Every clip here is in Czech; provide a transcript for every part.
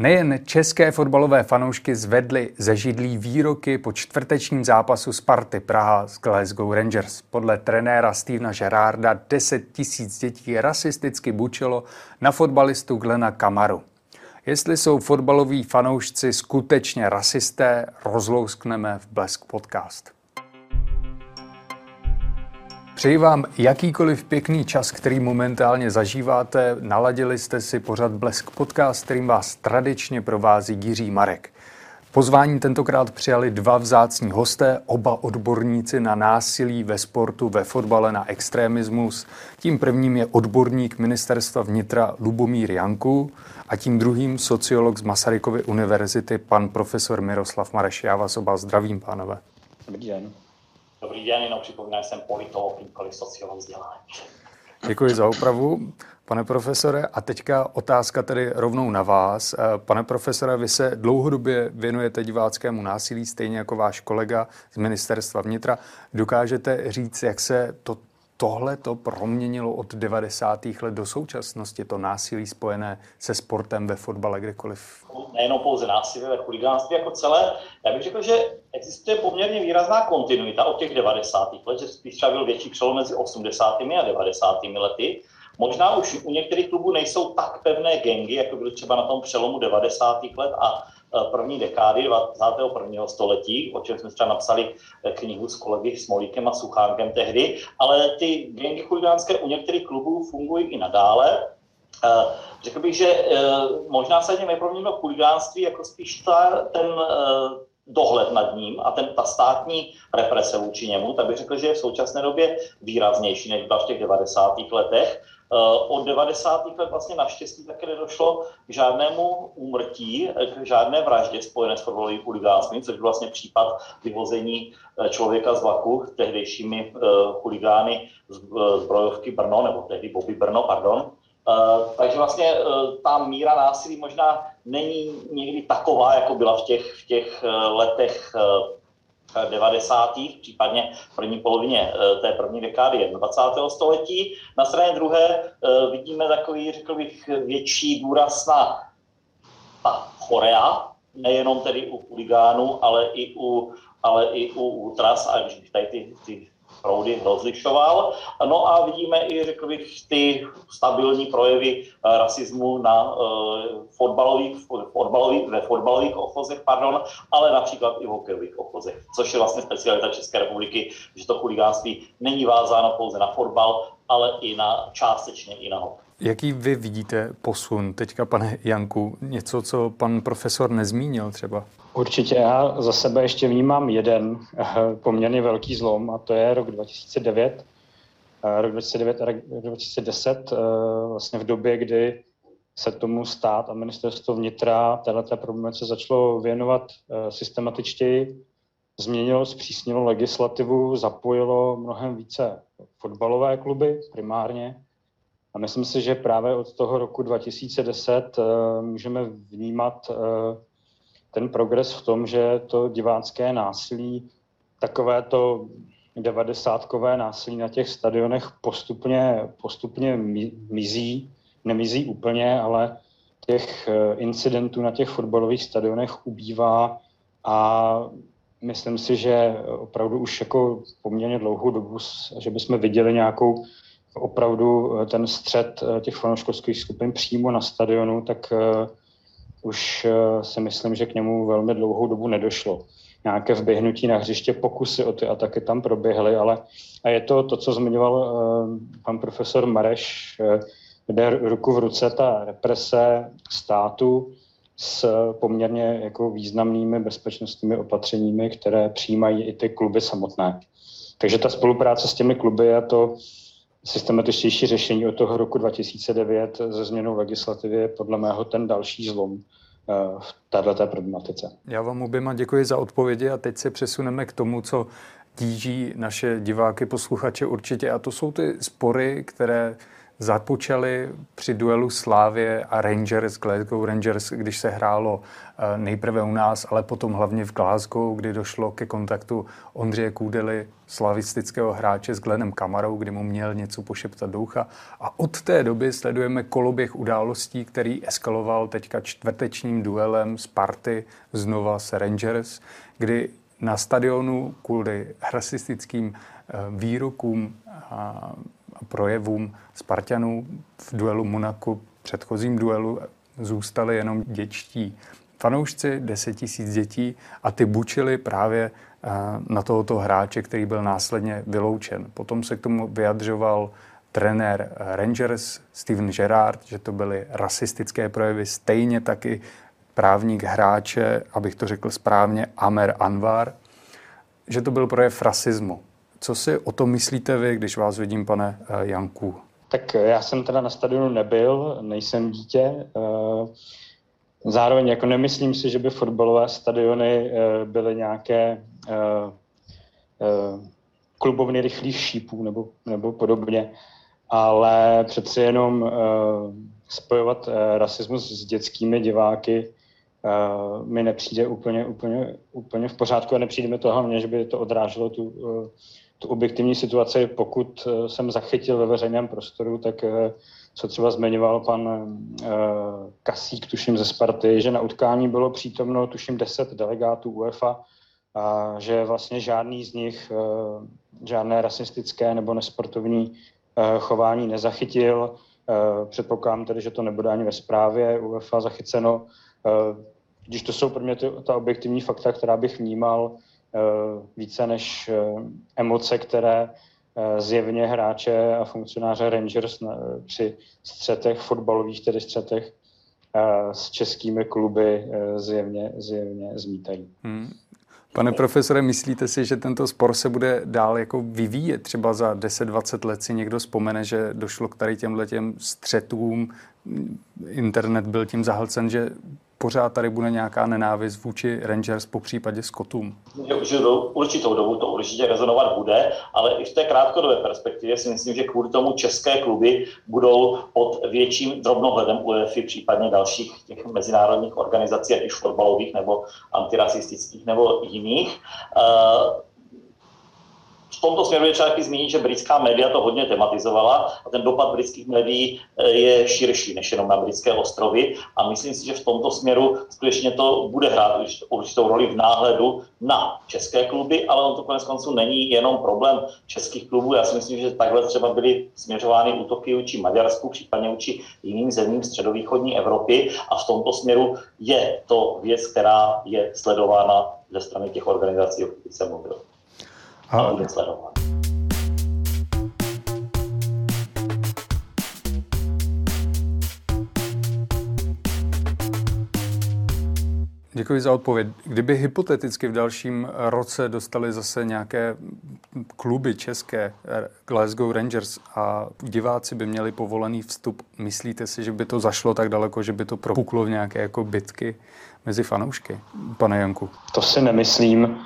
Nejen české fotbalové fanoušky zvedly ze židlí výroky po čtvrtečním zápasu Sparty Praha s Glasgow Rangers. Podle trenéra Stevena Gerarda 10 tisíc dětí rasisticky bučilo na fotbalistu Glena Kamaru. Jestli jsou fotbaloví fanoušci skutečně rasisté, rozlouskneme v Blesk podcast. Přeji vám jakýkoliv pěkný čas, který momentálně zažíváte. Naladili jste si pořad Blesk podcast, kterým vás tradičně provází Jiří Marek. Pozvání tentokrát přijali dva vzácní hosté, oba odborníci na násilí ve sportu, ve fotbale, na extremismus. Tím prvním je odborník ministerstva vnitra Lubomír Janku a tím druhým sociolog z Masarykovy univerzity, pan profesor Miroslav Mareš. Já vás oba zdravím, pánové. Dobrý den. Dobrý den, jenom připomínám, jsem politolog, nikoli sociolog vzdělání. Děkuji za opravu, pane profesore. A teďka otázka tedy rovnou na vás. Eh, pane profesore, vy se dlouhodobě věnujete diváckému násilí, stejně jako váš kolega z ministerstva vnitra. Dokážete říct, jak se to tohle to proměnilo od 90. let do současnosti, to násilí spojené se sportem ve fotbale kdekoliv? Nejenom pouze násilí, ale chuligánství jako celé. Já bych řekl, že existuje poměrně výrazná kontinuita od těch 90. let, že spíš třeba byl větší přelom mezi 80. a 90. lety. Možná už u některých klubů nejsou tak pevné gengy, jako byly třeba na tom přelomu 90. let a první dekády 21. století, o čem jsme třeba napsali eh, knihu s kolegy Smolíkem a Suchánkem tehdy, ale ty gengy chuligánské u některých klubů fungují i nadále. Eh, řekl bych, že možná se něm neproměnilo chuligánství jako spíš ta, ten dohled nad ním a ten, ta státní represe vůči němu, tak bych řekl, že je v současné době výraznější než byla v těch 90. letech. Eh, od 90. let vlastně naštěstí také nedošlo k žádnému úmrtí, k žádné vraždě spojené s fotbalovým chuligánstvím, což byl vlastně případ vyvození eh, člověka z vlaku tehdejšími eh, chuligány zbrojovky Brno, nebo tehdy Bobby Brno, pardon. Takže vlastně ta míra násilí možná není někdy taková, jako byla v těch, v těch letech 90. případně v první polovině eh, té první dekády 21. století. Na straně druhé eh, vidíme takový, řekl bych, větší důraz na ta chorea, nejenom tedy u huligánů, ale i u, ale i u ultras, a když bych tady ty, ty proudy rozlišoval. No a vidíme i, řekl bych, ty stabilní projevy uh, rasismu na uh, fotbalových, fotbalových, ve fotbalových ochozech, pardon, ale například i v hokejových ochozech, což je vlastně specialita České republiky, že to chuligánství není vázáno pouze na fotbal, ale i na částečně i na hokej. Jaký vy vidíte posun teďka, pane Janku? Něco, co pan profesor nezmínil třeba? Určitě já za sebe ještě vnímám jeden eh, poměrně velký zlom a to je rok 2009. Eh, rok 2009 a rok 2010, eh, vlastně v době, kdy se tomu stát a ministerstvo vnitra této problematice začalo věnovat systematičtěji, změnilo, zpřísnilo legislativu, zapojilo mnohem více fotbalové kluby primárně, a myslím si, že právě od toho roku 2010 uh, eh, můžeme vnímat ten progres v tom, že to divácké násilí, takové to devadesátkové násilí na těch stadionech postupně, postupně mizí, nemizí úplně, ale těch eh, incidentů na těch fotbalových stadionech ubývá a myslím si, že opravdu už jako poměrně dlouhou dobu, že bychom viděli nějakou opravdu eh, ten střed eh, těch fanouškovských skupin přímo na stadionu, tak už si myslím, že k němu velmi dlouhou dobu nedošlo. Nějaké vběhnutí na hřiště, pokusy o ty ataky tam proběhly, ale a je to to, co zmiňoval pan profesor Mareš, jde ruku v ruce ta represe státu s poměrně jako významnými bezpečnostními opatřeními, které přijímají i ty kluby samotné. Takže ta spolupráce s těmi kluby a to systematičtější řešení od toho roku 2009 ze změnou legislativy je podle mého ten další zlom eh, v této problematice. Já vám oběma děkuji za odpovědi a teď se přesuneme k tomu, co tíží naše diváky, posluchače určitě a to jsou ty spory, které započaly při duelu Slávě a Rangers, Glasgow Rangers, když se hrálo eh, nejprve u nás, ale potom hlavně v Glasgow, kdy došlo ke kontaktu Ondřeje Kůdely, slavistického hráče s Glenem Kamarou, kdy mu měl něco pošeptat doucha. A od té doby sledujeme koloběh událostí, který eskaloval teďka čtvrtečním duelem Sparty znova s Rangers, kdy na stadionu kvůli rasistickým eh, výrokům projevům Spartanů v duelu Monaku, předchozím duelu, zůstali jenom děčtí fanoušci, 10 tisíc dětí a ty bučili právě eh, na tohoto hráče, který byl následně vyloučen. Potom se k tomu vyjadřoval trenér Rangers Steven Gerrard, že to byly rasistické projevy, stejně taky právník hráče, abych to řekl správně, Amer Anwar, že to byl projev rasismu. Co si o tom myslíte vy, když vás vidím, pane eh, Janku? Tak já jsem teda na stadionu nebyl, nejsem dítě. Eh, zároveň jako nemyslím si, že by fotbalové stadiony eh, byly nějaké klubovny rychlých šípů nebo, nebo podobně, ale přeci jenom spojovat rasismus s dětskými diváky mi nepřijde úplně, úplně, úplně v pořádku a nepřijde mi to hlavně, že by to odráželo tu, tu objektivní situaci. Pokud uh, jsem zachytil ve veřejném prostoru, tak uh, co třeba zmiňoval pan uh, Kasík, tuším ze Sparty, že na utkání bylo přítomno, tuším, 10 delegátů UEFA a že vlastně žádný z nich žádné rasistické nebo nesportovní chování nezachytil. Předpokládám tedy, že to nebude ani ve zprávě UEFA zachyceno. Eh, když to jsou pro mě ta objektivní fakta, která bych vnímal eh, více než eh, emoce, které zjevně hráče a funkcionáře Rangers při střetech, fotbalových tedy střetech s českými kluby zjevně, zjevně zmítají. Hmm. Pane profesore, myslíte si, že tento spor se bude dál jako vyvíjet? Třeba za 10-20 let si někdo vzpomene, že došlo k tady těmhle těm střetům, internet byl tím zahlcen, že pořád tady bude nějaká nenávist vůči Rangers, po případě Scottům? Že určitou dobu to určitě rezonovat bude, ale i v té krátkodobé perspektivě si myslím, že kvůli tomu české kluby budou pod větším drobnohledem UEFA, případně dalších těch mezinárodních organizací, ať už fotbalových nebo antirasistických nebo jiných. Uh, v tomto směru je třeba zmínit, že britská média to hodně tematizovala a ten dopad britských médií eh, je širší než jenom na britské ostrovy. A myslím si, že v tomto směru skutečně to bude hrát určitou roli v náhledu na české kluby, ale on to konec konců není jenom problém českých klubů. Já si myslím, že takhle třeba byly směřovány útoky vůči Maďarsku, případně vůči jiným zemím středovýchodní Evropy. A v tomto směru je to věc, která je sledována ze strany těch organizací, o kterých jsem mluvil a bude sledovat. Děkuji za odpověď. Kdyby hypoteticky v dalším roce dostali zase nějaké kluby české, Glasgow Rangers a diváci by měli povolený vstup, myslíte si, že by to zašlo tak daleko, že by to propuklo v nějaké jako bitky mezi fanoušky, pane Janku? To si nemyslím.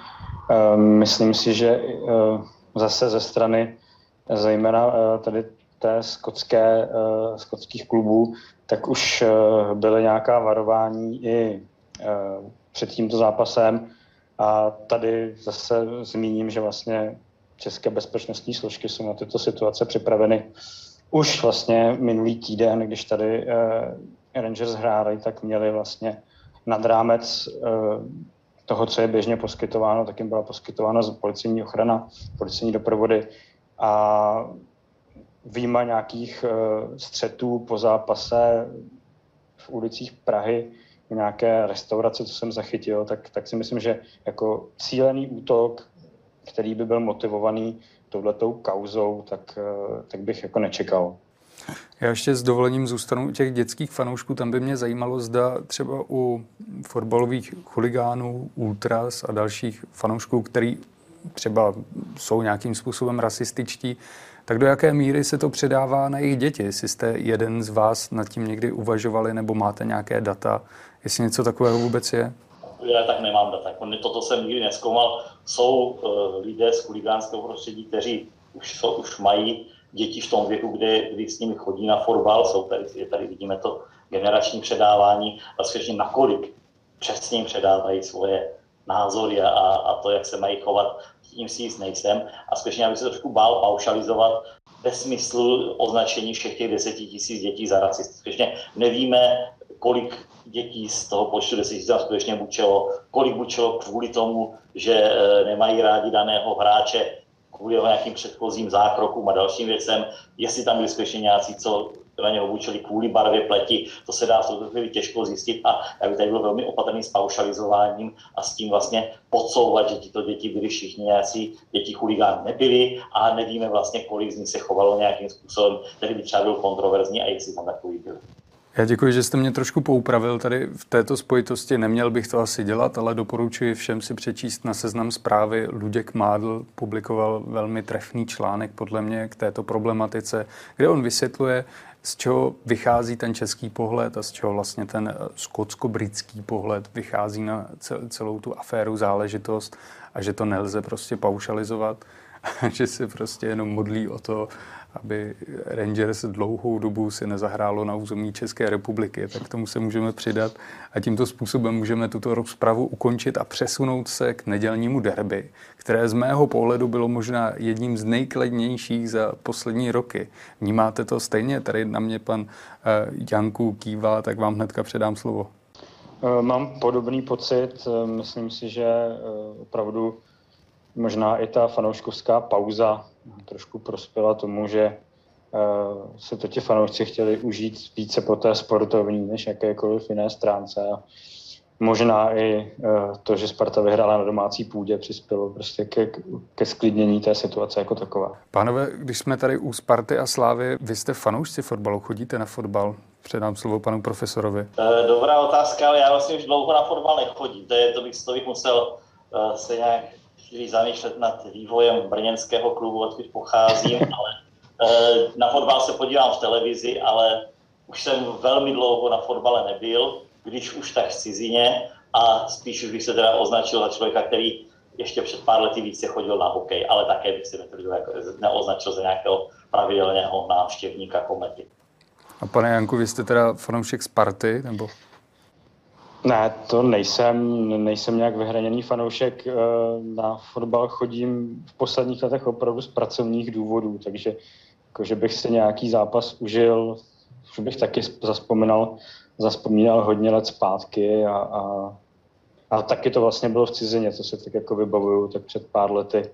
Ehm, myslím si, že eh, zase ze strany zejména eh, tady té skotské, eh, skotských klubů, tak už byly nějaká varování i před tímto zápasem. A tady zase zmíním, že vlastně české bezpečnostní složky jsou na tyto situace připraveny. Už vlastně minulý týden, když tady Rangers hráli, tak měli vlastně nad rámec toho, co je běžně poskytováno, tak jim byla poskytována policejní ochrana, policejní doprovody a výjima nějakých uh, střetů po zápase v ulicích Prahy, nějaké restaurace, co jsem zachytil, tak, tak si myslím, že jako cílený útok, který by byl motivovaný touhletou kauzou, tak, uh, tak bych jako nečekal. Já ještě s dovolením zůstanu u těch dětských fanoušků. Tam by mě zajímalo, zda třeba u fotbalových chuligánů, ultras a dalších fanoušků, který třeba jsou nějakým způsobem rasističtí, tak do jaké míry se to předává na jejich děti? Jestli jste jeden z vás nad tím někdy uvažovali nebo máte nějaké data, jestli něco takového vůbec je? Já tak nemám data. Jako toto jsem nikdy neskoumal. Jsou uh, lidé z chuligánského prostředí, kteří už, jsou, už mají děti v tom věku, kdy, kdy s nimi chodí na fotbal, jsou tady, tady vidíme to generační předávání a skutečně nakolik přesně jim předávají svoje názory a, a to, jak se mají chovat, tím si jist nejsem. A skutečně, aby se trošku bál paušalizovat ve smyslu označení všech těch deseti tisíc dětí za racisty. Skutečně nevíme, kolik dětí z toho počtu deseti tam skutečně bučelo, kolik bučelo kvůli tomu, že e, nemají rádi daného hráče, kvůli nějakým předchozím zákrokům a dalším věcem, jestli tam byli skutečně nějací, co na něho obučili kvůli barvě pleti, to se dá v tuto chvíli těžko zjistit a já bych tady byl velmi opatrný s paušalizováním a s tím vlastně podsouvat, že tyto děti byly všichni nějací děti chuligán nebyly a nevíme vlastně, kolik z nich se chovalo nějakým způsobem, který by třeba byl kontroverzní a jestli tam takový byl. Já děkuji, že jste mě trošku poupravil tady v této spojitosti. Neměl bych to asi dělat, ale doporučuji všem si přečíst na seznam zprávy. Luděk Mádl publikoval velmi trefný článek podle mě k této problematice, kde on vysvětluje, z čeho vychází ten český pohled a z čeho vlastně ten eh, skotsko-britský pohled vychází na celou tu aféru záležitost a že to nelze prostě paušalizovat, že se prostě jenom modlí o to, aby Rangers dlouhou dobu si nezahrálo na území České republiky, tak tomu se můžeme přidat a tímto způsobem můžeme tuto rozpravu ukončit a přesunout se k nedělnímu derby, které z mého pohledu bylo možná jedním z nejkladnějších za poslední roky. Vnímáte to stejně? Tady na mě pan eh, Janku kývá, tak vám hnedka předám slovo. Eh, mám podobný pocit. Eh, myslím si, že opravdu možná i ta fanouškovská pauza trošku prospěla tomu, že se to ti fanoušci chtěli užít více po té sportovní, než jakékoliv jiné stránce. A možná i to, že Sparta vyhrála na domácí půdě, přispělo prostě ke, ke sklidnění té situace jako taková. Pánové, když jsme tady u Sparty a Slávy, vy jste fanoušci fotbalu, chodíte na fotbal? Předám slovo panu profesorovi. Dobrá otázka, ale já vlastně už dlouho na fotbal nechodím. To, je, to, bych, to bych musel uh, se nějak chvíli zamýšlet nad vývojem brněnského klubu, odkud pocházím, ale uh, na fotbal se podívám v televizi, ale už jsem velmi dlouho na fotbale nebyl, když už tak v cizině a spíš už bych se teda označil za člověka, který ještě před pár lety více chodil na hokej, ale také bych se jako, neoznačil za nějakého pravidelného návštěvníka komety. A pane Janku, vy jste teda fanoušek Sparty, nebo? Ne, to nejsem, nejsem nějak vyhraněný fanoušek. Eh, na fotbal chodím v posledních letech opravdu z pracovních důvodů, takže jako, že bych si nějaký zápas užil, že bych taky zaspomínal, zaspomínal hodně let zpátky a, a, a taky to vlastně bylo v cizině, co se tak jako vybavuju, tak před pár lety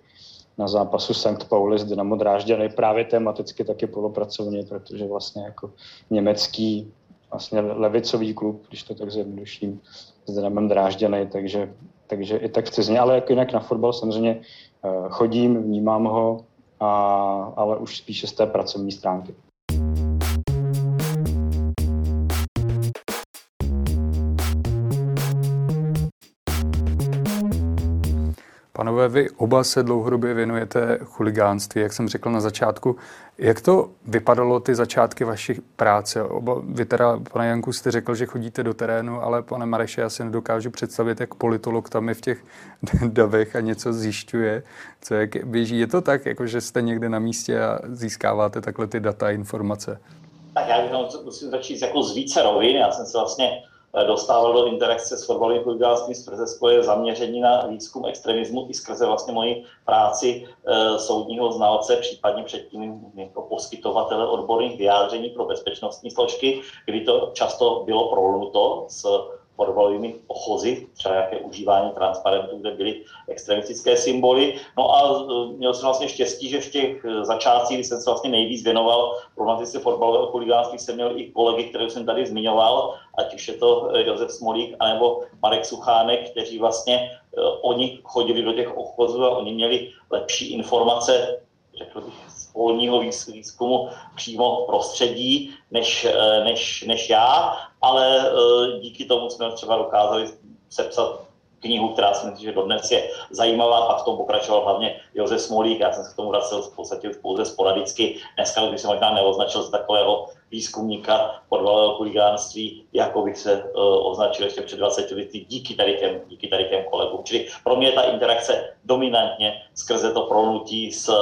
na zápasu St. Pauli s Dynamo Drážďany právě tematicky taky polopracovně, protože vlastně jako německý vlastně levicový klub, když to tak zjednoduším, s Dynamem Drážďany, takže, takže i tak v cizině, ale jako jinak na fotbal samozřejmě eh, chodím, vnímám ho, a, ale už spíše z té pracovní stránky. Panové, vy oba se dlouhodobě věnujete chuligánství, jak jsem řekl na začátku. Jak to vypadalo ty začátky vaší práce? Oba, vy teda, pane Janku, jste řekl, že chodíte do terénu, ale pane Mareše, já si nedokážu představit, jak politolog tam je v těch davech a něco zjišťuje, co jak běží. Je to tak, jako že jste někde na místě a získáváte takhle ty data a informace? Tak já bych musím začít jako z více rovin. Já jsem se vlastně dostával do interakce s fotbalovým chuligánstvím skrze svoje zaměření na výzkum extremismu i skrze vlastně moji práci e, soudního znalce, případně předtím jako poskytovatele odborných vyjádření pro bezpečnostní složky, kdy to často bylo proluto s fotbalovými ochozy, třeba jaké užívání transparentů, kde byly extremistické symboly. No a e, měl jsem vlastně štěstí, že v těch e, začátcích, kdy jsem se vlastně nejvíc věnoval problematice fotbalového chuligánství, jsem měl i kolegy, které jsem tady zmiňoval, ať už je to e, Josef Smolík, anebo Marek Suchánek, kteří vlastně oni chodili do těch ochozů a oni měli lepší informace, řekl bych, polního výzkumu přímo v prostředí než, než, než já ale eh, díky tomu jsme třeba dokázali sepsat knihu, která si myslím, že dodnes je zajímavá, pak v tom pokračoval hlavně Josef Smolík, já jsem se k tomu vracel v podstatě už pouze sporadicky, dneska bych se možná neoznačil z takového výzkumníka podvalového chuligánství, jako bych se uh, označil ještě před 20 lety díky tady těm, díky tady těm kolegům. Čili pro mě je ta interakce dominantně skrze to prolnutí s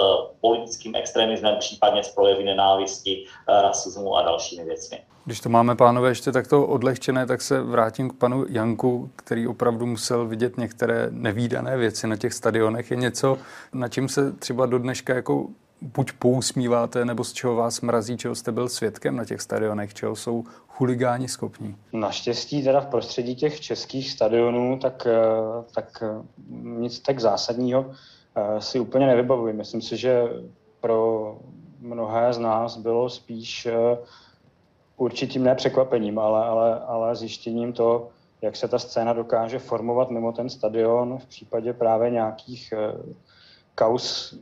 politickým extremismem, případně s projevy nenávisti, uh, rasismu a dalšími věcmi. Když to máme, pánové, ještě takto odlehčené, tak se vrátím k panu Janku, který opravdu musel vidět některé nevýdané věci na těch stadionech. Je něco, na čím se třeba do dneška jako buď pousmíváte, nebo z čeho vás mrazí, čeho jste byl svědkem na těch stadionech, čeho jsou chuligáni schopní? Naštěstí teda v prostředí těch českých stadionů, tak, eh, tak eh, nic tak zásadního eh, si úplně nevybavuji. Myslím si, že pro mnohé z nás bylo spíš určitým ne překvapením, ale, ale, ale zjištěním to, jak se ta scéna dokáže formovat mimo ten stadion v případě právě nějakých kaus,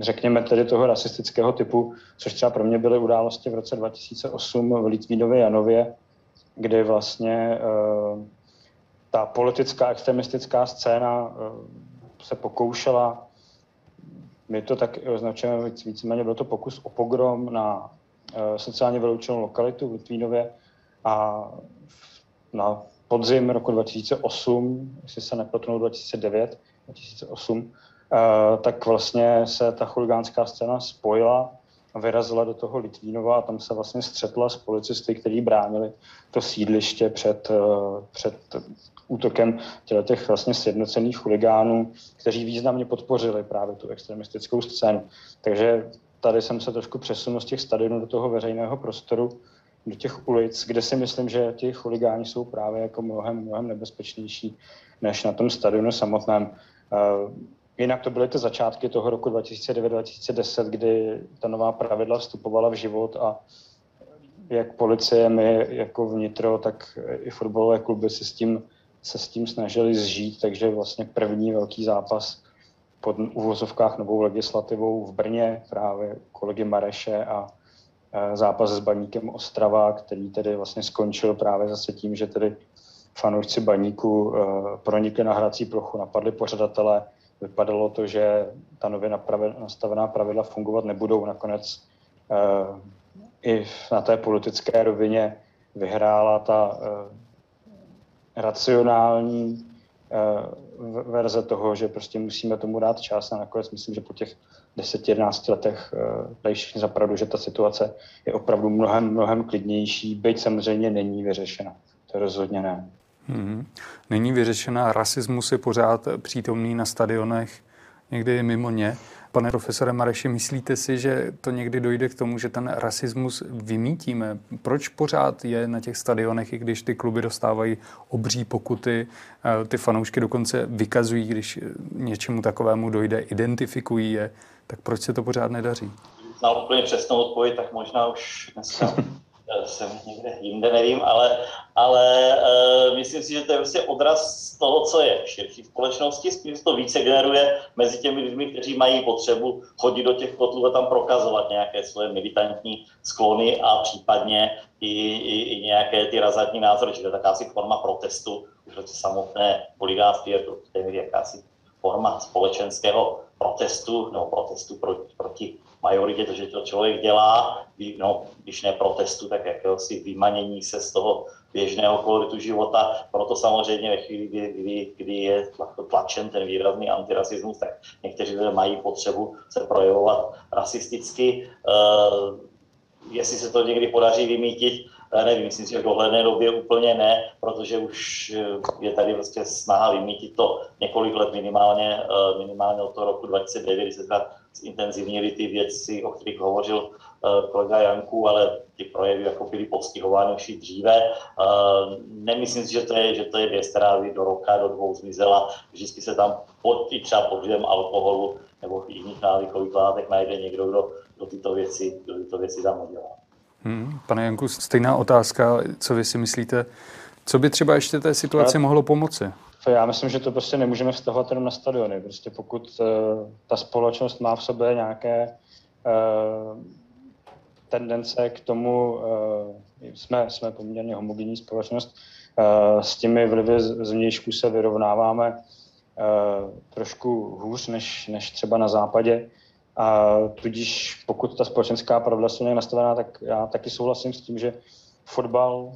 řekněme tedy toho rasistického typu, což třeba pro mě byly události v roce 2008 v Litvínově Janově, kdy vlastně uh, ta politická extremistická scéna uh, se pokoušela, my to tak označujeme víceméně, byl to pokus o pogrom na sociálně vyloučenou lokalitu v Litvínově a na podzim roku 2008, jestli se nepletnu 2009, 2008, Eh, tak vlastně se ta chuligánská scéna spojila a vyrazila do toho Litvínova a tam se vlastně střetla s policisty, kteří bránili to sídliště před, eh, před útokem těch vlastně sjednocených chuligánů, kteří významně podpořili právě tu extremistickou scénu. Takže tady jsem se trošku přesunul z těch stadionů do toho veřejného prostoru, do těch ulic, kde si myslím, že ti chuligáni jsou právě jako mnohem, mnohem nebezpečnější než na tom stadionu samotném. Eh, Jinak to byly ty začátky toho roku 2009-2010, kdy ta nová pravidla vstupovala v život a jak policie, my jako vnitro, tak i fotbalové kluby se s tím, se s tím snažili zžít, takže vlastně první velký zápas pod uvozovkách novou legislativou v Brně, právě kolegy Mareše a zápas s baníkem Ostrava, který tedy vlastně skončil právě zase tím, že tedy fanoušci baníku e, pronikli na hrací plochu, napadli pořadatele, vypadalo to, že ta nově nastavená pravidla fungovat nebudou. Nakonec uh, i na té politické rovině vyhrála ta racionální verze toho, že prostě musíme tomu dát čas a nakonec myslím, že po těch 10-11 letech uh, dají všichni zapravdu, že ta situace je opravdu mnohem, mnohem klidnější, byť samozřejmě není vyřešena. To rozhodně ne. Hmm. Není vyřešena, rasismus je pořád přítomný na stadionech, někdy mimo ně. Pane profesore Mareši, myslíte si, že to někdy dojde k tomu, že ten rasismus vymítíme? Proč pořád je na těch stadionech, i když ty kluby dostávají obří pokuty, eh, ty fanoušky dokonce vykazují, když něčemu takovému dojde, identifikují je, tak proč se to pořád nedaří? Znal úplně přesnou odpověď, tak možná už dneska jsem někde jinde, nevím, ale, ale uh, myslím si, že to je prostě odraz toho, co je v širší společnosti, spíš to více generuje mezi těmi lidmi, kteří mají potřebu chodit do těch kotlů a tam prokazovat nějaké svoje militantní sklony a případně i, i, i nějaké ty razantní názory, že to je takási forma protestu, už to samotné poligánství je to jakási forma společenského protestu, nebo protestu proti, proti majoritě, to, že to člověk dělá, no, když ne protestu, tak jakéhosi vymanění se z toho běžného koloritu života. Proto samozřejmě ve chvíli, kdy, kdy, kdy je tlačen ten výrazný antirasismus, tak někteří lidé mají potřebu se projevovat rasisticky. Uh, jestli se to někdy podaří vymítit, eh, nevím, myslím si, že v dohledné době úplně ne, protože už eh, je tady vlastně snaha vymítit to několik let minimálně, minimálně od toho roku 2009, kdy se zintenzivnili ty věci, o kterých hovořil eh, kolega Janku, ale ty projevy jako byly postihovány už dříve. Eh, nemyslím si, že to je, že to je věc, která by do roka, do dvou zmizela. Vždycky se tam pod, i třeba pod vlivem alkoholu nebo jiných návykových látek najde někdo, kdo, kdo tyto věci, kdo tyto věci tam udělá. Hmm, pane Janku, stejná otázka, co vy si myslíte, co by třeba ještě té situaci mohlo pomoci? Já myslím, že to prostě nemůžeme vztahovat jenom na stadiony. Prostě pokud uh, ta společnost má v sobě nějaké uh, tendence k tomu, uh, jsme, jsme poměrně homogenní společnost, s těmi vlivy zvnějšku se vyrovnáváme trošku hůř než, než třeba na západě. A tudíž pokud ta společenská pravidla jsou nastavená, tak já taky souhlasím s tím, že fotbal,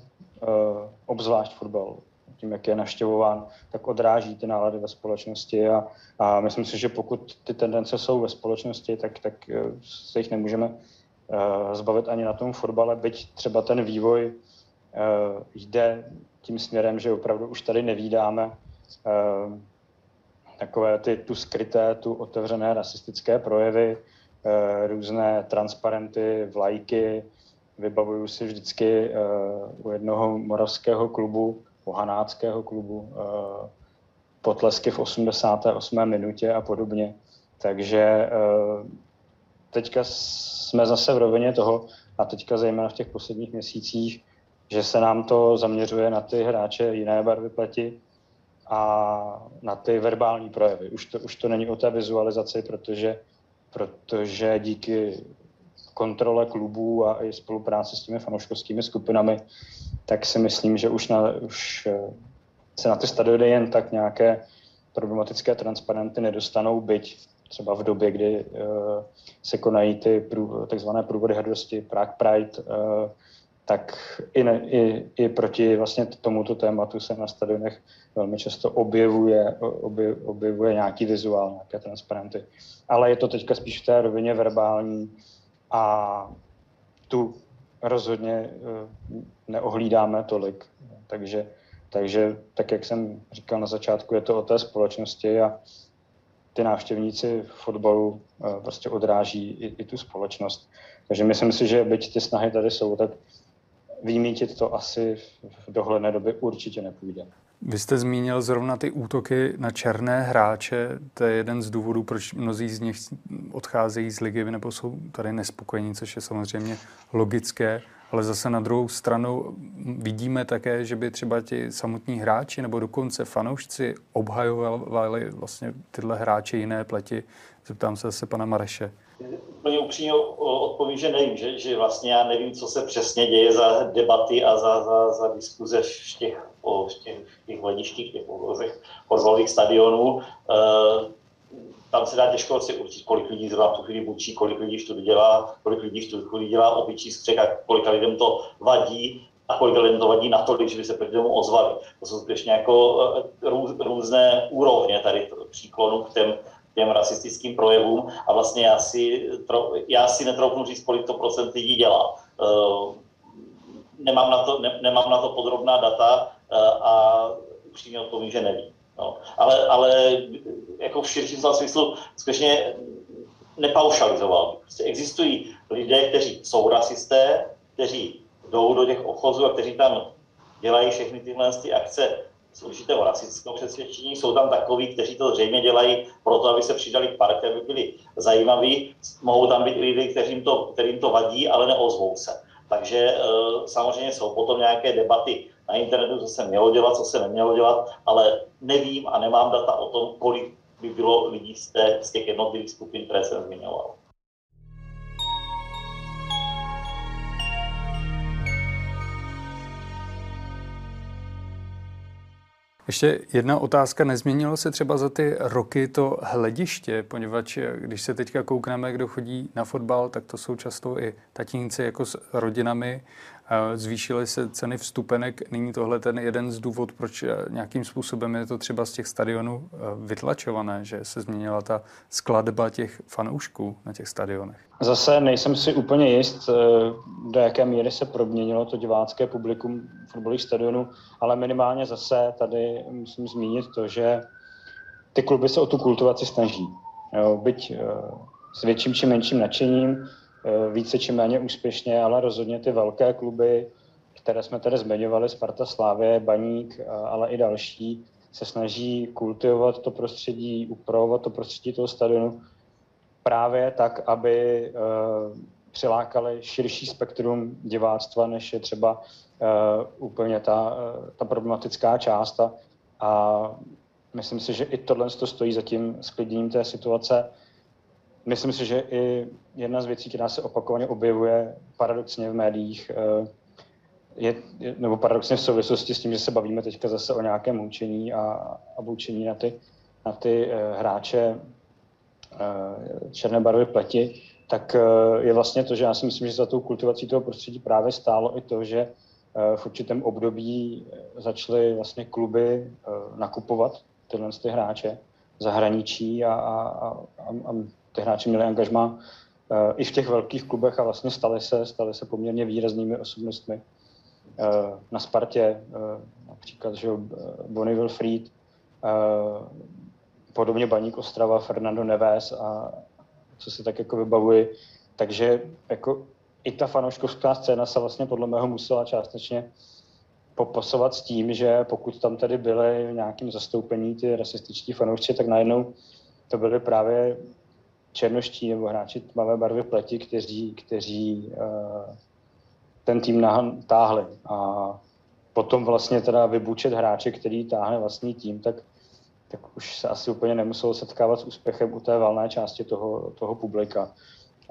obzvlášť fotbal, tím, jak je naštěvován, tak odráží ty nálady ve společnosti. A, a myslím si, že pokud ty tendence jsou ve společnosti, tak, tak eh, se jich nemůžeme uh, zbavit ani na tom fotbale, byť třeba ten vývoj uh, jde tím směrem, že opravdu už tady nevídáme uh, takové ty tu skryté, tu otevřené rasistické projevy, různé transparenty, vlajky, vybavuju si vždycky u jednoho moravského klubu Hanáckého klubu, eh, potlesky v 88. minutě a podobně. Takže eh, teďka jsme zase v rovině toho, a teďka zejména v těch posledních měsících, že se nám to zaměřuje na ty hráče jiné barvy pleti a na ty verbální projevy. Už to, už to není o té vizualizaci, protože, protože díky kontrole klubů a i spolupráci s těmi fanouškovskými skupinami tak si myslím, že už, na, už eh, se na ty stadiony jen tak nějaké problematické transparenty nedostanou, byť třeba v době, kdy uh, se konají ty prů, takzvané průvody hrdosti, Prague Pride, uh, tak i, ne, i, i proti vlastně tomuto tématu se na stadionech velmi často objevuje, obje, objevuje nějaký vizuál, nějaké transparenty. Ale je to teďka spíš v té rovině verbální a tu rozhodně eh, neohlídáme tolik. Takže, takže tak, jak jsem říkal na začátku, je to o té společnosti a ty návštěvníci fotbalu eh, prostě odráží i, i tu společnost. Takže myslím si, že byť ty snahy tady jsou, tak vymítit to asi v dohledné době určitě nepůjde. Vy jste zmínil zrovna ty útoky na černé hráče. To je jeden z důvodů, proč mnozí z nich odcházejí z ligy nebo jsou tady nespokojení, což je samozřejmě logické. Ale zase na druhou stranu vidíme také, že by třeba ti samotní hráči nebo dokonce fanoušci obhajovali vlastně tyhle hráče jiné pleti. Zeptám se zase pana Mareše úplně upřímně odpovím, že nevím, že, že vlastně já nevím, co se přesně děje za debaty a za, za, za diskuze v těch, o, v těch, těch hledištích, těch fotbalových stadionů. E, tam se dá těžko si určit, kolik lidí zrovna v tu chvíli bučí, kolik lidí v tu dělá, kolik lidí v tu chvíli dělá obyčí střek a kolika lidem to vadí a kolik lidem to vadí natolik, že by se proti tomu ozvali. To jsou skutečně jako e, růz, různé úrovně tady příklonu k těm těm rasistickým projevům a vlastně já si, já si netroufnu říct, kolik to procent lidí dělá. Uh, nemám, na to, ne, nemám na to podrobná data a upřímně odpovím, že nevím. No. Ale, ale jako v širším smyslu skutečně nepaušalizoval. Prostě existují lidé, kteří jsou rasisté, kteří jdou do těch ochozů a kteří tam dělají všechny tyhle akce z určitého rasistického přesvědčení. Jsou tam takoví, kteří to zřejmě dělají proto, aby se přidali k party, aby byli zajímaví. Mohou tam být lidi, kterým to, kterým to vadí, ale neozvou se. Takže e, samozřejmě jsou potom nějaké debaty na internetu, co se mělo dělat, co se nemělo dělat, ale nevím a nemám data o tom, kolik by bylo lidí z, té, z těch jednotlivých skupin, které jsem zmiňoval. Ještě jedna otázka. Nezměnilo se třeba za ty roky to hlediště, poněvadž když se teďka koukneme, kdo chodí na fotbal, tak to jsou často i tatínci jako s rodinami. Zvýšily se ceny vstupenek. Není tohle ten jeden z důvod, proč nějakým způsobem je to třeba z těch stadionů eh, vytlačované, že se změnila ta skladba těch fanoušků na těch stadionech? Zase nejsem si úplně jist, eh, do jaké míry se proměnilo to divácké publikum fotbalových stadionů, ale minimálně zase tady musím zmínit to, že ty kluby se o tu kultivaci snaží. Jo, byť eh, s větším či menším nadšením, Eh, více či méně úspěšně, ale rozhodně ty velké kluby, které jsme tady zmiňovali, Sparta Slávě, Baník, eh, ale i další, se snaží kultivovat to prostředí, upravovat to prostředí toho stadionu právě tak, aby uh, přilákali širší spektrum diváctva, než je třeba úplně ta, ta problematická část. A, myslím si, že i tohle to stojí za tím sklidněním té situace myslím si, že i jedna z věcí, která se opakovaně objevuje paradoxně v médiích, eh, je, nebo paradoxně v souvislosti s tím, že se bavíme teďka zase o nějakém učení a, a učení na ty, na ty uh, hráče uh, černé barvy pleti, tak je vlastně to, že já si myslím, že za tou kultivací toho prostředí právě stálo i to, že v určitém období začaly vlastně kluby nakupovat tyhle ty hráče zahraničí a, a, a, a ty hráči měli angažma uh, i v těch velkých klubech a vlastně stali se, stali se poměrně výraznými osobnostmi. Uh, na Spartě uh, například že Bonnie Wilfried, podobně Baník Ostrava, Fernando Neves a co si tak jako vybavuji. Takže jako i ta fanouškovská scéna se vlastně podle mého musela částečně popasovat s tím, že pokud tam tady byly v nějakém zastoupení ty rasističtí fanoušci, tak najednou to byly právě černoští nebo hráči tmavé barvy pleti, kteří, kteří uh, ten tým táhli. A potom vlastně teda vybučet hráče, který táhne vlastní tým, tak, tak už se asi úplně nemuselo setkávat s úspěchem u té valné části toho, toho publika.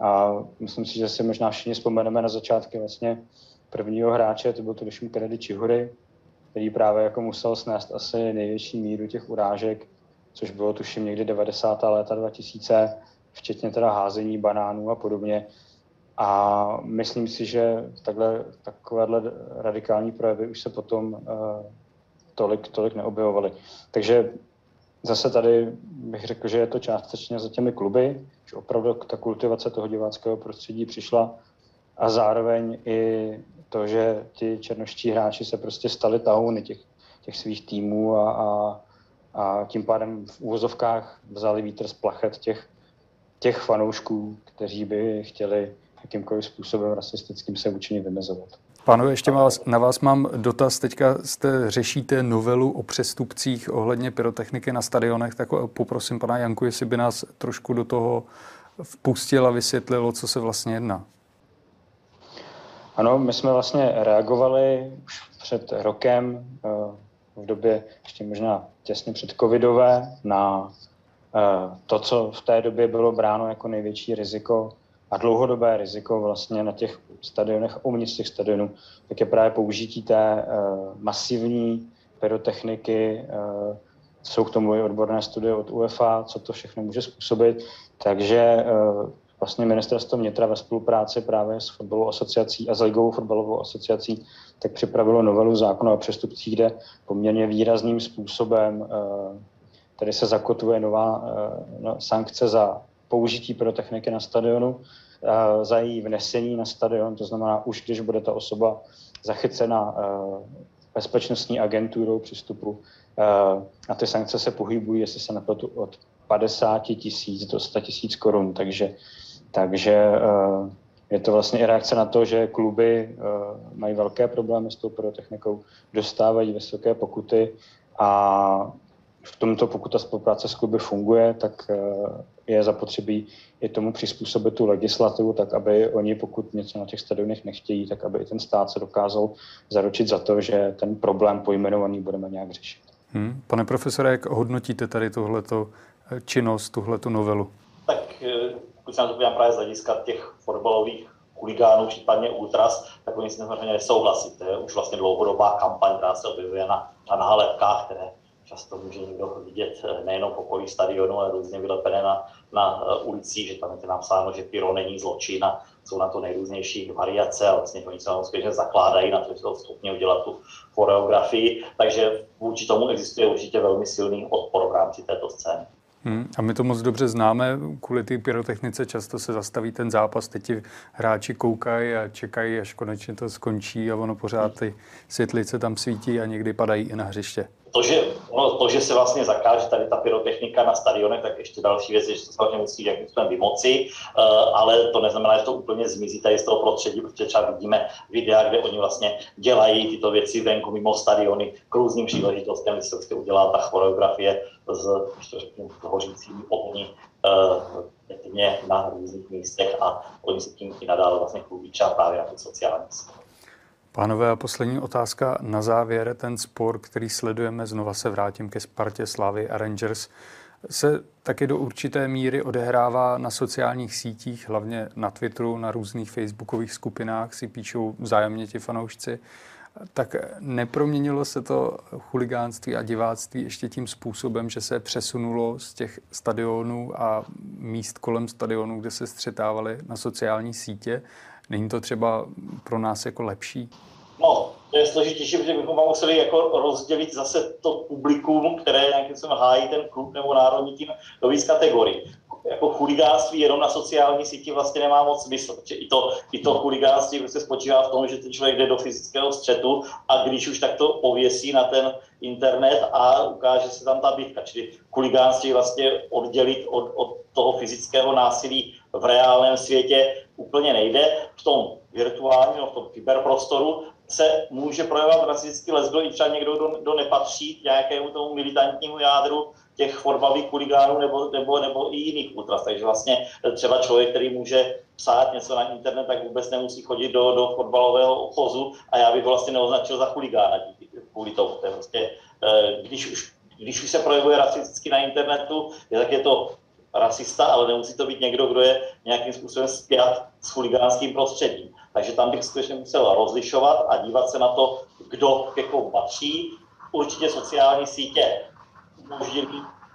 A myslím si, že si možná všichni vzpomeneme na začátky vlastně prvního hráče, to byl tuším Kennedy Čihury, který právě jako musel snést asi největší míru těch urážek, což bylo tuším někdy 90. léta 2000, včetně teda házení banánů a podobně. A myslím si, že takhle, takovéhle radikální projevy už se potom uh, tolik, tolik neobjevovaly. Takže zase tady bych řekl, že je to částečně za těmi kluby, že opravdu ta kultivace toho diváckého prostředí přišla a zároveň i to, že ti černoští hráči se prostě stali tahouny těch, těch svých týmů a, a, a tím pádem v úvozovkách vzali vítr z plachet těch, těch fanoušků, kteří by chtěli jakýmkoliv způsobem rasistickým se učení vymezovat. Pánové, ještě vás, na vás mám dotaz. Teďka jste řešíte novelu o přestupcích ohledně pyrotechniky na stadionech, tak poprosím pana Janku, jestli by nás trošku do toho vpustil a vysvětlilo, co se vlastně jedná. Ano, my jsme vlastně reagovali už před rokem, eh, v době ještě možná těsně před covidové, na to, co v té době bylo bráno jako největší riziko a dlouhodobé riziko vlastně na těch stadionech, uvnitř těch stadionů, tak je právě použití té uh, masivní pyrotechniky. Uh, jsou k tomu i odborné studie od UEFA, co to všechno může způsobit. Takže vlastně ministerstvo vnitra ve spolupráci právě s fotbalovou asociací a s ligovou fotbalovou asociací tak připravilo novelu zákona o přestupcích, kde poměrně výrazným způsobem tady se zakotvuje nová no, sankce za použití pyrotechniky na stadionu, za její vnesení na stadion, to znamená už když bude ta osoba zachycena bezpečnostní agenturou přístupu a ty sankce se pohybují, jestli se nepletu, od 50 tisíc do 100 tisíc korun, takže, takže je to vlastně i reakce na to, že kluby mají velké problémy s tou pyrotechnikou, dostávají vysoké pokuty a v tomto, pokud ta spolupráce s kluby funguje, tak eh, je zapotřebí i tomu přizpůsobit tu legislativu, tak aby oni, pokud něco na těch stadionech nechtějí, tak aby i ten stát se dokázal zaručit za to, že ten problém pojmenovaný budeme nějak řešit. Hmm. Pane profesore, jak hodnotíte tady tuhleto eh, činnost, tuhleto novelu? Tak eh, pokud se na to podívám právě z hlediska těch fotbalových huligánů, případně ultras, tak oni s tím samozřejmě nesouhlasí. To je už vlastně dlouhodobá kampaň, která se objevuje na, na nálepkách, které často může někdo vidět eh, nejenom v okolí stadionu, ale různě vylepené na, na eh, ulicích, že tam je napsáno, že pyro není zločin a jsou na to nejrůznější variace a vlastně oni se skutečně zakládají na to, že jsou schopni udělat tu choreografii, takže vůči tomu existuje určitě velmi silný odpor v rámci této scény. Hmm, a my to moc dobře známe, kvůli té pyrotechnice často se zastaví ten zápas, teď ti hráči koukají a čekají, až konečně to skončí a ono pořád ty světlice tam svítí a někdy padají i na hřiště to, že, ono, to, že se vlastně zakáže tady ta pyrotechnika na stadionech, tak ještě další věc je, že to samozřejmě musí jakým způsobem vymoci, uh, ale to neznamená, že to úplně zmizí tady z toho prostředí, protože třeba vidíme videa, kde oni vlastně dělají tyto věci venku mimo stadiony k různým příležitostem, kdy se vlastně udělá ta choreografie s hořícími ohni uh, na různých místech a oni se tím i nadále vlastně chlubí právě na těch sociálních. Pánové, a poslední otázka na závěr. Ten spor, který sledujeme, znova se vrátím ke Spartě, Slavy a Rangers, se taky do určité míry odehrává na sociálních sítích, hlavně na Twitteru, na různých facebookových skupinách si píšou vzájemně ti fanoušci. Tak neproměnilo se to chuligánství a diváctví ještě tím způsobem, že se přesunulo z těch stadionů a míst kolem stadionů, kde se střetávali na sociální sítě. Není to třeba pro nás jako lepší? No, to je složitější, protože bychom museli jako rozdělit zase to publikum, které nějakým způsobem hájí ten klub nebo národní tým do víc kategorií. Jako chuligánství jenom na sociální síti vlastně nemá moc smysl. Protože i to, i to chuligánství prostě spočívá v tom, že ten člověk jde do fyzického střetu a když už tak to pověsí na ten internet a ukáže se tam ta bitka. Čili chuligánství vlastně oddělit od, od toho fyzického násilí v reálném světě úplně nejde. V tom virtuálním, no, v tom kyberprostoru se může projevovat rasistický lesbo i třeba někdo, kdo, kdo nepatří k nějakému tomu militantnímu jádru těch fotbalových kuligánů nebo, nebo, nebo i jiných ultras. Takže vlastně třeba člověk, který může psát něco na internet, tak vůbec nemusí chodit do, do fotbalového obchozu a já bych ho vlastně neoznačil za chuligána kvůli tomu. To je prostě, eh, když už, když už se projevuje rasisticky na internetu, tak je to rasista, ale nemusí to být někdo, kdo je nějakým způsobem spjat s chuligánským prostředím. Takže tam bych skutečně musel rozlišovat a dívat se na to, kdo ke komu patří. Určitě sociální sítě umožnili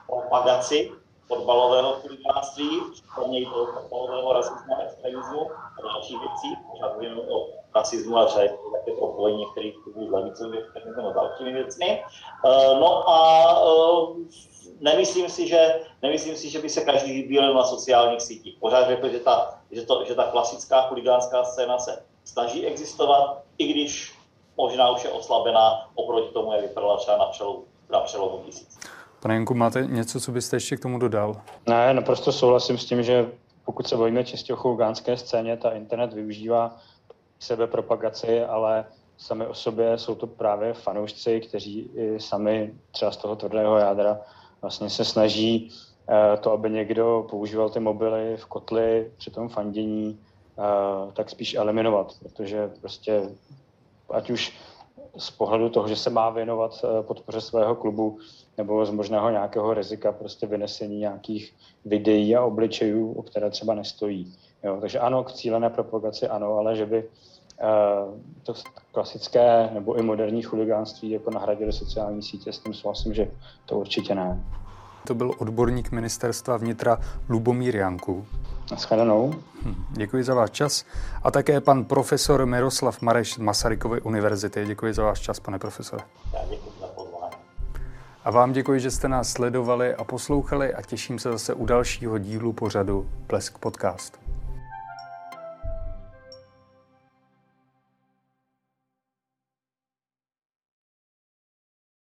propagaci fotbalového chuligánství, kromě toho fotbalového rasismu a extremismu a dalších věcí. Pořád mluvíme o rasismu a třeba také propojení některých klubů s levicovým extremismem a dalšími věcmi. Eh, no a eh, nemyslím si, že, nemyslím si, že by se každý vybíral na sociálních sítích. Pořád řekl, že ta, že, to, že ta klasická chuligánská scéna se snaží existovat, i když možná už je oslabená oproti tomu, jak vypadala třeba na přelomu, na přelomu tisíc. Pane Janku, máte něco, co byste ještě k tomu dodal? Ne, naprosto souhlasím s tím, že pokud se bavíme čistě o chuligánské scéně, ta internet využívá sebepropagaci, ale sami o sobě jsou to právě fanoušci, kteří i sami třeba z toho tvrdého jádra vlastně se snaží eh, to, aby někdo používal ty mobily v kotli při tom fandění, eh, tak spíš eliminovat, protože prostě ať už z pohledu toho, že se má věnovat eh, podpoře svého klubu nebo z možného nějakého rizika prostě vynesení nějakých videí a obličejů, o které třeba nestojí. Jo, takže ano, k cílené propagaci ano, ale že by to klasické nebo i moderní chuligánství jako nahradili sociální sítě, s tím souhlasím, že to určitě ne. To byl odborník ministerstva vnitra Lubomír Janku. Naschledanou. Hm, děkuji za váš čas. A také pan profesor Miroslav Mareš z Masarykovy univerzity. Děkuji za váš čas, pane profesore. Já děkuji za pozvání. A vám děkuji, že jste nás sledovali a poslouchali a těším se zase u dalšího dílu pořadu Plesk Podcast.